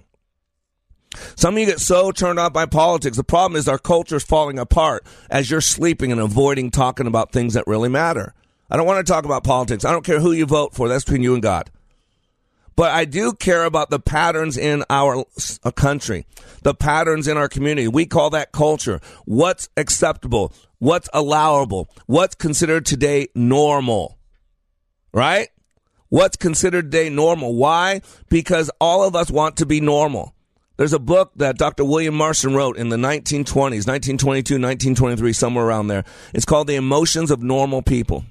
Some of you get so turned off by politics. The problem is our culture is falling apart as you're sleeping and avoiding talking about things that really matter. I don't want to talk about politics. I don't care who you vote for. That's between you and God. But I do care about the patterns in our uh, country, the patterns in our community. We call that culture. What's acceptable? What's allowable? What's considered today normal? Right? What's considered today normal? Why? Because all of us want to be normal. There's a book that Dr. William Marston wrote in the 1920s, 1922, 1923, somewhere around there. It's called The Emotions of Normal People.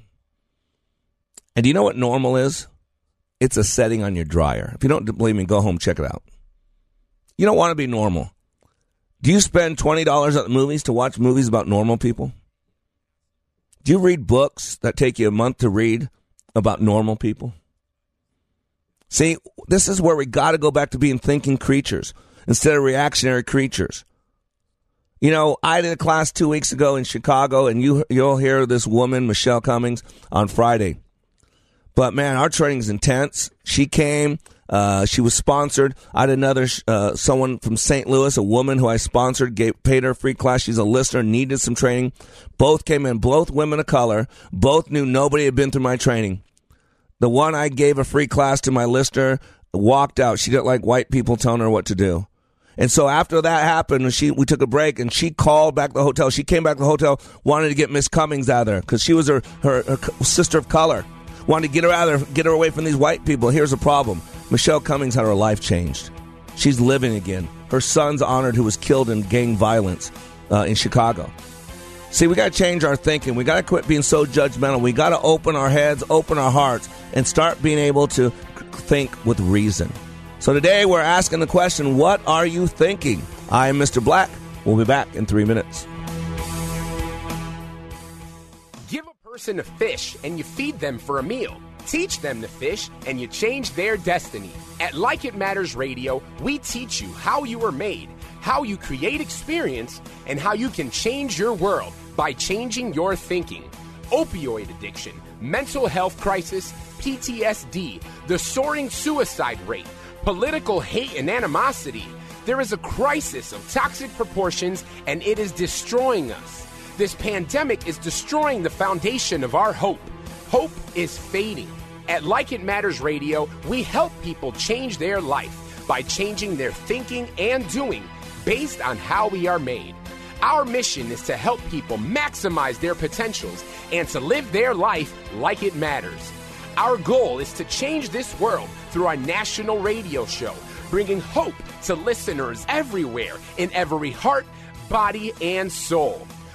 And do you know what normal is? It's a setting on your dryer. If you don't believe me, go home check it out. You don't want to be normal. Do you spend twenty dollars at the movies to watch movies about normal people? Do you read books that take you a month to read about normal people? See, this is where we got to go back to being thinking creatures instead of reactionary creatures. You know, I did a class two weeks ago in Chicago, and you you'll hear this woman, Michelle Cummings, on Friday. But man, our training is intense. She came. Uh, she was sponsored. I had another uh, someone from St. Louis, a woman who I sponsored, gave, paid her a free class. She's a listener, needed some training. Both came in, both women of color. Both knew nobody had been through my training. The one I gave a free class to my listener walked out. She didn't like white people telling her what to do. And so after that happened, she we took a break and she called back the hotel. She came back to the hotel, wanted to get Miss Cummings out of there because she was her, her, her sister of color. Wanted to get her out of get her away from these white people. Here's the problem Michelle Cummings had her life changed. She's living again. Her son's honored who was killed in gang violence uh, in Chicago. See, we got to change our thinking. We got to quit being so judgmental. We got to open our heads, open our hearts, and start being able to think with reason. So today we're asking the question, what are you thinking? I am Mr. Black. We'll be back in three minutes. Person a fish and you feed them for a meal. Teach them to fish and you change their destiny. At Like It Matters Radio, we teach you how you are made, how you create experience, and how you can change your world by changing your thinking. Opioid addiction, mental health crisis, PTSD, the soaring suicide rate, political hate and animosity. There is a crisis of toxic proportions and it is destroying us. This pandemic is destroying the foundation of our hope. Hope is fading. At Like It Matters Radio, we help people change their life by changing their thinking and doing based on how we are made. Our mission is to help people maximize their potentials and to live their life like it matters. Our goal is to change this world through our national radio show, bringing hope to listeners everywhere in every heart, body, and soul.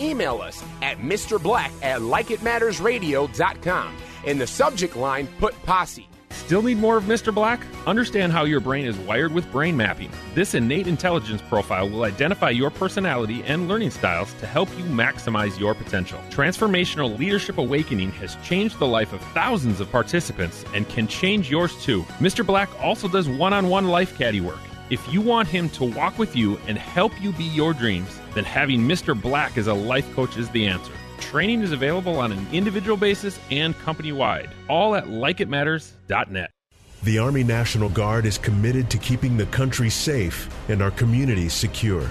Email us at Mr. Black at likeitmattersradio.com. In the subject line, put posse. Still need more of Mr. Black? Understand how your brain is wired with brain mapping. This innate intelligence profile will identify your personality and learning styles to help you maximize your potential. Transformational Leadership Awakening has changed the life of thousands of participants and can change yours too. Mr. Black also does one on one life caddy work. If you want him to walk with you and help you be your dreams, then having Mr. Black as a life coach is the answer. Training is available on an individual basis and company wide, all at likeitmatters.net. The Army National Guard is committed to keeping the country safe and our communities secure.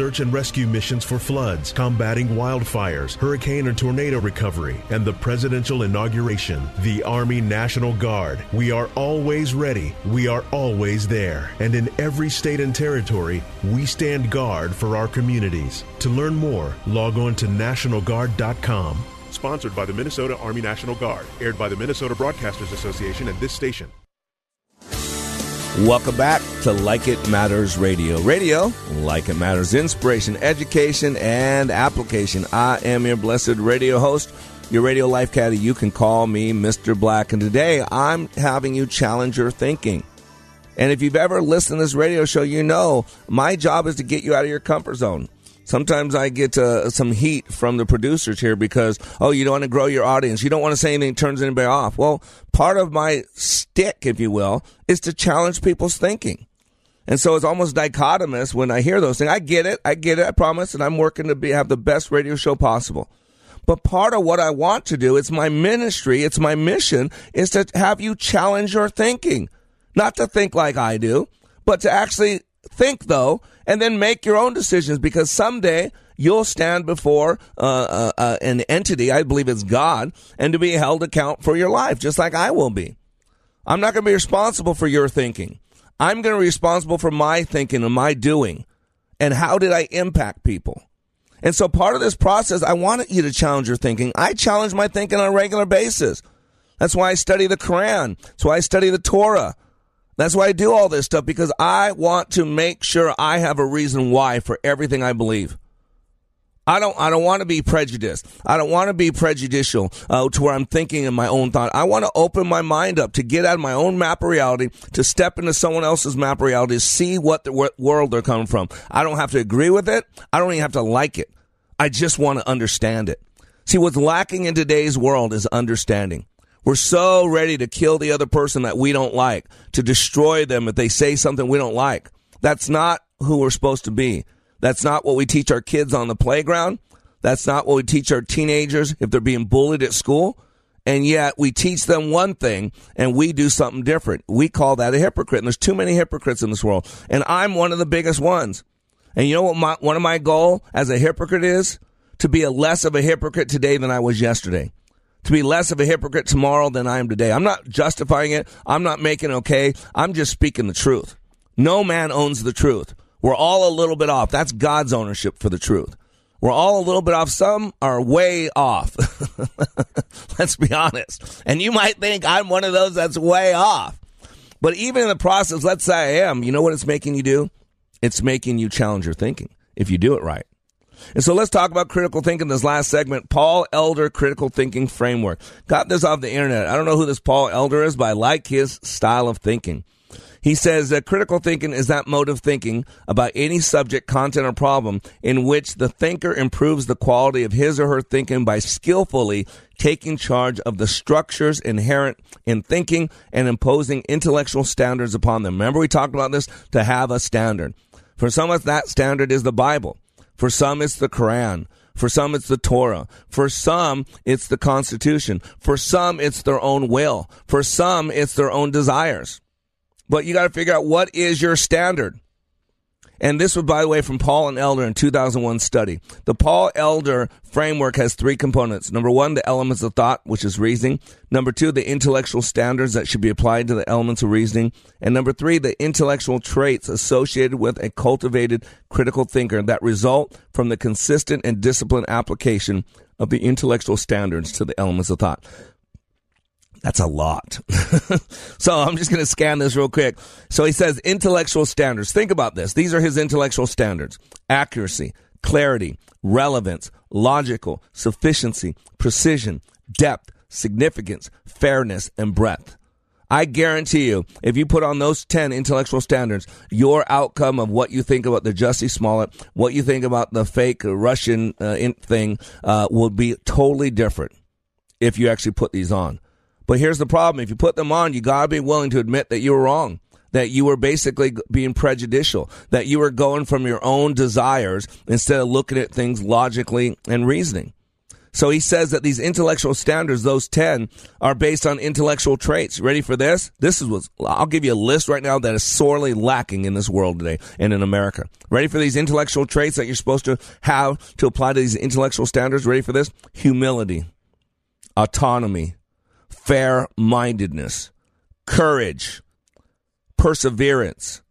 search and rescue missions for floods, combating wildfires, hurricane and tornado recovery, and the presidential inauguration. The Army National Guard. We are always ready. We are always there. And in every state and territory, we stand guard for our communities. To learn more, log on to nationalguard.com. Sponsored by the Minnesota Army National Guard. Aired by the Minnesota Broadcasters Association and this station. Welcome back to Like It Matters Radio. Radio, like it matters, inspiration, education, and application. I am your blessed radio host, your radio life caddy. You can call me Mr. Black. And today I'm having you challenge your thinking. And if you've ever listened to this radio show, you know my job is to get you out of your comfort zone. Sometimes I get uh, some heat from the producers here because, oh, you don't want to grow your audience. You don't want to say anything turns anybody off. Well, part of my stick, if you will, is to challenge people's thinking. And so it's almost dichotomous when I hear those things. I get it. I get it. I promise. And I'm working to be, have the best radio show possible. But part of what I want to do, it's my ministry, it's my mission, is to have you challenge your thinking. Not to think like I do, but to actually think though, and then make your own decisions because someday you'll stand before uh, uh, uh, an entity, I believe it's God, and to be held account for your life, just like I will be. I'm not going to be responsible for your thinking. I'm going to be responsible for my thinking and my doing. And how did I impact people? And so part of this process, I wanted you to challenge your thinking. I challenge my thinking on a regular basis. That's why I study the Quran. That's why I study the Torah. That's why I do all this stuff because I want to make sure I have a reason why for everything I believe. I don't. I don't want to be prejudiced. I don't want to be prejudicial uh, to where I'm thinking in my own thought. I want to open my mind up to get out of my own map of reality, to step into someone else's map of reality, to see what the world they're coming from. I don't have to agree with it. I don't even have to like it. I just want to understand it. See, what's lacking in today's world is understanding. We're so ready to kill the other person that we don't like, to destroy them if they say something we don't like. That's not who we're supposed to be. That's not what we teach our kids on the playground. That's not what we teach our teenagers if they're being bullied at school. And yet we teach them one thing and we do something different. We call that a hypocrite. And there's too many hypocrites in this world. And I'm one of the biggest ones. And you know what my, one of my goal as a hypocrite is? To be a less of a hypocrite today than I was yesterday. To be less of a hypocrite tomorrow than I am today. I'm not justifying it. I'm not making okay. I'm just speaking the truth. No man owns the truth. We're all a little bit off. That's God's ownership for the truth. We're all a little bit off. Some are way off. Let's be honest. And you might think I'm one of those that's way off. But even in the process, let's say I am, you know what it's making you do? It's making you challenge your thinking if you do it right. And so let's talk about critical thinking this last segment. Paul Elder Critical Thinking Framework. Got this off the internet. I don't know who this Paul Elder is, but I like his style of thinking. He says that critical thinking is that mode of thinking about any subject, content, or problem in which the thinker improves the quality of his or her thinking by skillfully taking charge of the structures inherent in thinking and imposing intellectual standards upon them. Remember, we talked about this to have a standard. For some of us, that standard is the Bible. For some, it's the Quran. For some, it's the Torah. For some, it's the Constitution. For some, it's their own will. For some, it's their own desires. But you got to figure out what is your standard. And this was, by the way, from Paul and Elder in 2001 study. The Paul Elder framework has three components. Number one, the elements of thought, which is reasoning. Number two, the intellectual standards that should be applied to the elements of reasoning. And number three, the intellectual traits associated with a cultivated critical thinker that result from the consistent and disciplined application of the intellectual standards to the elements of thought. That's a lot. so I'm just going to scan this real quick. So he says intellectual standards. Think about this. These are his intellectual standards accuracy, clarity, relevance, logical, sufficiency, precision, depth, significance, fairness, and breadth. I guarantee you, if you put on those 10 intellectual standards, your outcome of what you think about the Jussie Smollett, what you think about the fake Russian uh, thing, uh, will be totally different if you actually put these on. But here's the problem. If you put them on, you gotta be willing to admit that you were wrong. That you were basically being prejudicial. That you were going from your own desires instead of looking at things logically and reasoning. So he says that these intellectual standards, those 10, are based on intellectual traits. Ready for this? This is what I'll give you a list right now that is sorely lacking in this world today and in America. Ready for these intellectual traits that you're supposed to have to apply to these intellectual standards? Ready for this? Humility, autonomy, fair mindedness, courage, perseverance,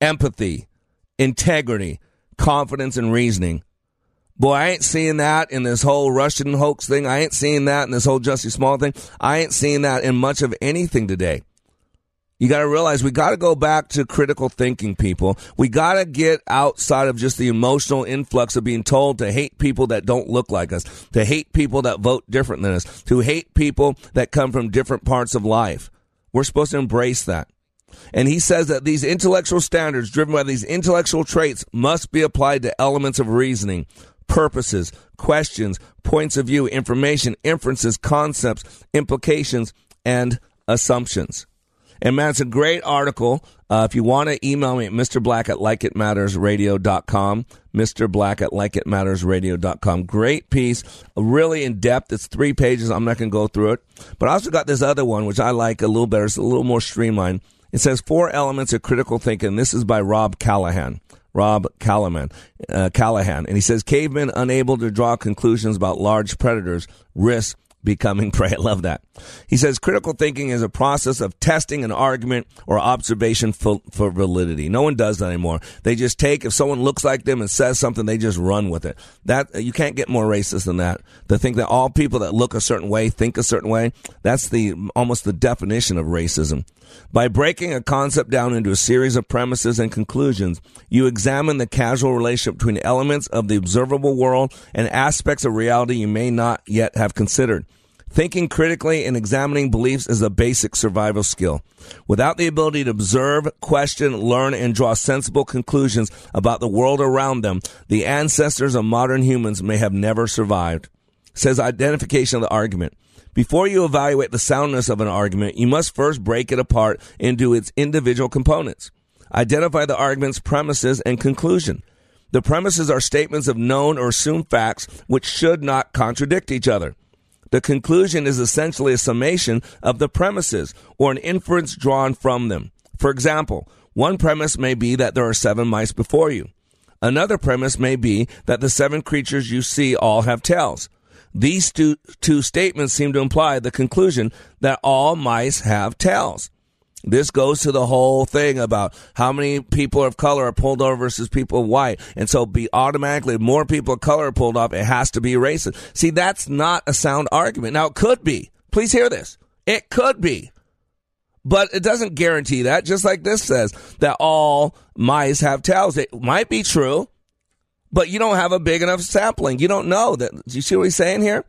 empathy, integrity, confidence, and reasoning. Boy, I ain't seeing that in this whole Russian hoax thing. I ain't seeing that in this whole Jussie Small thing. I ain't seeing that in much of anything today. You got to realize we got to go back to critical thinking, people. We got to get outside of just the emotional influx of being told to hate people that don't look like us, to hate people that vote different than us, to hate people that come from different parts of life. We're supposed to embrace that. And he says that these intellectual standards, driven by these intellectual traits, must be applied to elements of reasoning, purposes, questions, points of view, information, inferences, concepts, implications, and assumptions. And man, it's a great article. Uh, if you want to email me at Mr. Black at likeitmattersradio.com, Mr. Black at likeitmattersradio.com. Great piece, really in depth. It's three pages. I'm not going to go through it. But I also got this other one, which I like a little better. It's a little more streamlined. It says four elements of critical thinking. This is by Rob Callahan. Rob Callahan, uh, Callahan, and he says cavemen unable to draw conclusions about large predators risk becoming prey. I love that. He says critical thinking is a process of testing an argument or observation for, for, validity. No one does that anymore. They just take, if someone looks like them and says something, they just run with it. That, you can't get more racist than that. To think that all people that look a certain way think a certain way, that's the, almost the definition of racism. By breaking a concept down into a series of premises and conclusions, you examine the causal relationship between elements of the observable world and aspects of reality you may not yet have considered. Thinking critically and examining beliefs is a basic survival skill. Without the ability to observe, question, learn, and draw sensible conclusions about the world around them, the ancestors of modern humans may have never survived. Says identification of the argument. Before you evaluate the soundness of an argument, you must first break it apart into its individual components. Identify the argument's premises and conclusion. The premises are statements of known or assumed facts which should not contradict each other. The conclusion is essentially a summation of the premises or an inference drawn from them. For example, one premise may be that there are seven mice before you. Another premise may be that the seven creatures you see all have tails. These two, two statements seem to imply the conclusion that all mice have tails. This goes to the whole thing about how many people of color are pulled over versus people white. And so be automatically more people of color are pulled off. It has to be racist. See, that's not a sound argument. Now it could be. Please hear this. It could be. But it doesn't guarantee that, just like this says that all mice have tails. It might be true but you don't have a big enough sampling. You don't know that. Do you see what he's saying here?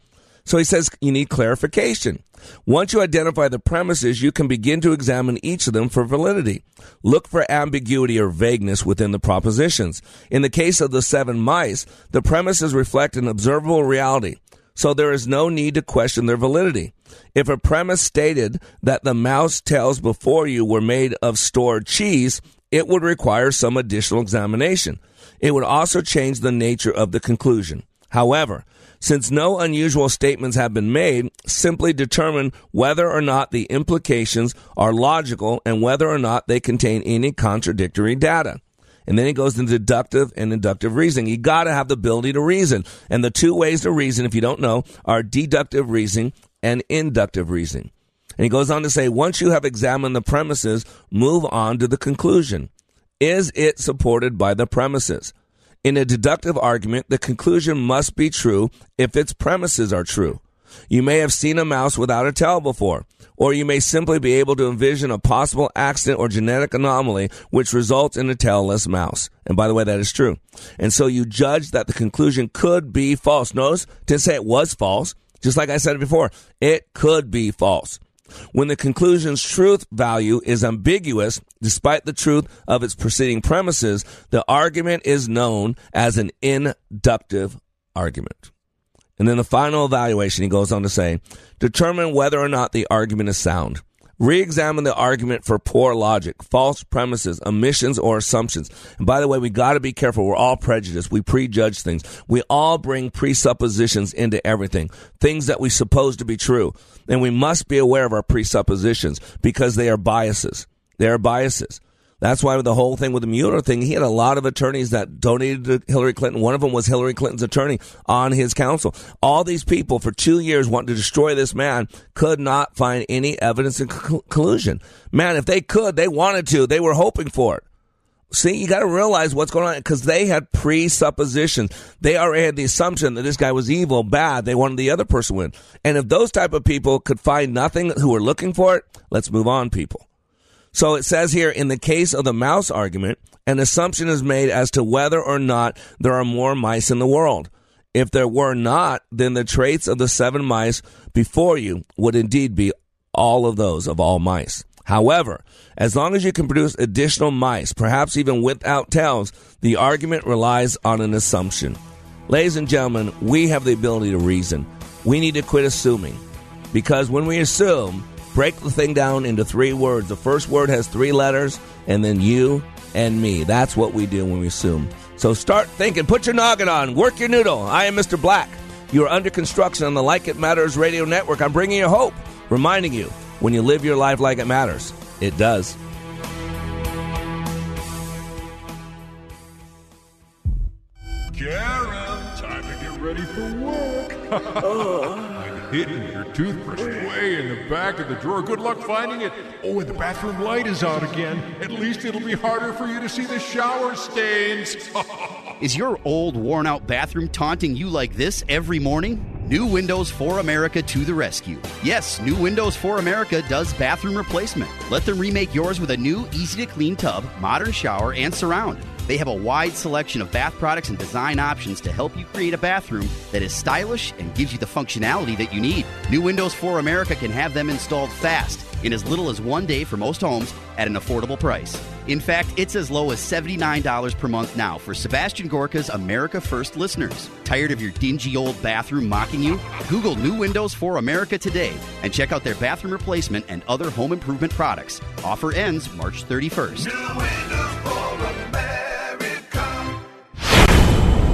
So he says you need clarification. Once you identify the premises, you can begin to examine each of them for validity. Look for ambiguity or vagueness within the propositions. In the case of the seven mice, the premises reflect an observable reality, so there is no need to question their validity. If a premise stated that the mouse tails before you were made of stored cheese, it would require some additional examination. It would also change the nature of the conclusion. However, since no unusual statements have been made, simply determine whether or not the implications are logical and whether or not they contain any contradictory data. And then he goes into deductive and inductive reasoning. You got to have the ability to reason. And the two ways to reason, if you don't know, are deductive reasoning and inductive reasoning. And he goes on to say, once you have examined the premises, move on to the conclusion. Is it supported by the premises? In a deductive argument, the conclusion must be true if its premises are true. You may have seen a mouse without a tail before, or you may simply be able to envision a possible accident or genetic anomaly which results in a tailless mouse. And by the way, that is true. And so you judge that the conclusion could be false. Notice, didn't say it was false. Just like I said before, it could be false. When the conclusion's truth value is ambiguous, despite the truth of its preceding premises, the argument is known as an inductive argument. And then the final evaluation, he goes on to say, determine whether or not the argument is sound. Re-examine the argument for poor logic, false premises, omissions, or assumptions. And by the way, we got to be careful. We're all prejudiced. We prejudge things. We all bring presuppositions into everything, things that we suppose to be true. And we must be aware of our presuppositions because they are biases. They are biases. That's why the whole thing with the Mueller thing, he had a lot of attorneys that donated to Hillary Clinton. One of them was Hillary Clinton's attorney on his counsel. All these people for two years wanted to destroy this man could not find any evidence of collusion. Man, if they could, they wanted to. They were hoping for it. See, you got to realize what's going on because they had presuppositions. They already had the assumption that this guy was evil, bad. They wanted the other person to win. And if those type of people could find nothing who were looking for it, let's move on, people. So it says here in the case of the mouse argument, an assumption is made as to whether or not there are more mice in the world. If there were not, then the traits of the seven mice before you would indeed be all of those of all mice. However, as long as you can produce additional mice, perhaps even without tails, the argument relies on an assumption. Ladies and gentlemen, we have the ability to reason. We need to quit assuming. Because when we assume, break the thing down into three words. The first word has three letters, and then you and me. That's what we do when we assume. So start thinking. Put your noggin on. Work your noodle. I am Mr. Black. You are under construction on the Like It Matters radio network. I'm bringing you hope, reminding you when you live your life like it matters, it does. Karen, time to get ready for work. Oh. I'm hidden your toothbrush way in the back of the drawer. Good luck finding it. Oh, and the bathroom light is out again. At least it'll be harder for you to see the shower stains. Is your old, worn out bathroom taunting you like this every morning? New Windows for America to the rescue. Yes, New Windows for America does bathroom replacement. Let them remake yours with a new, easy to clean tub, modern shower, and surround. They have a wide selection of bath products and design options to help you create a bathroom that is stylish and gives you the functionality that you need. New Windows for America can have them installed fast in as little as one day for most homes at an affordable price. In fact, it's as low as $79 per month now for Sebastian Gorka's America First listeners. Tired of your dingy old bathroom mocking you? Google New Windows for America today and check out their bathroom replacement and other home improvement products. Offer ends March 31st.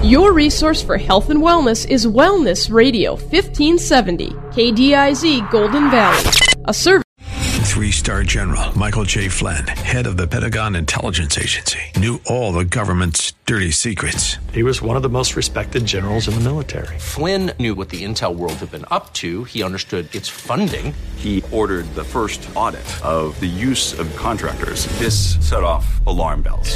Your resource for health and wellness is Wellness Radio 1570, KDIZ Golden Valley. A service. Three star general Michael J. Flynn, head of the Pentagon Intelligence Agency, knew all the government's dirty secrets. He was one of the most respected generals in the military. Flynn knew what the intel world had been up to. He understood its funding. He ordered the first audit of the use of contractors. This set off alarm bells.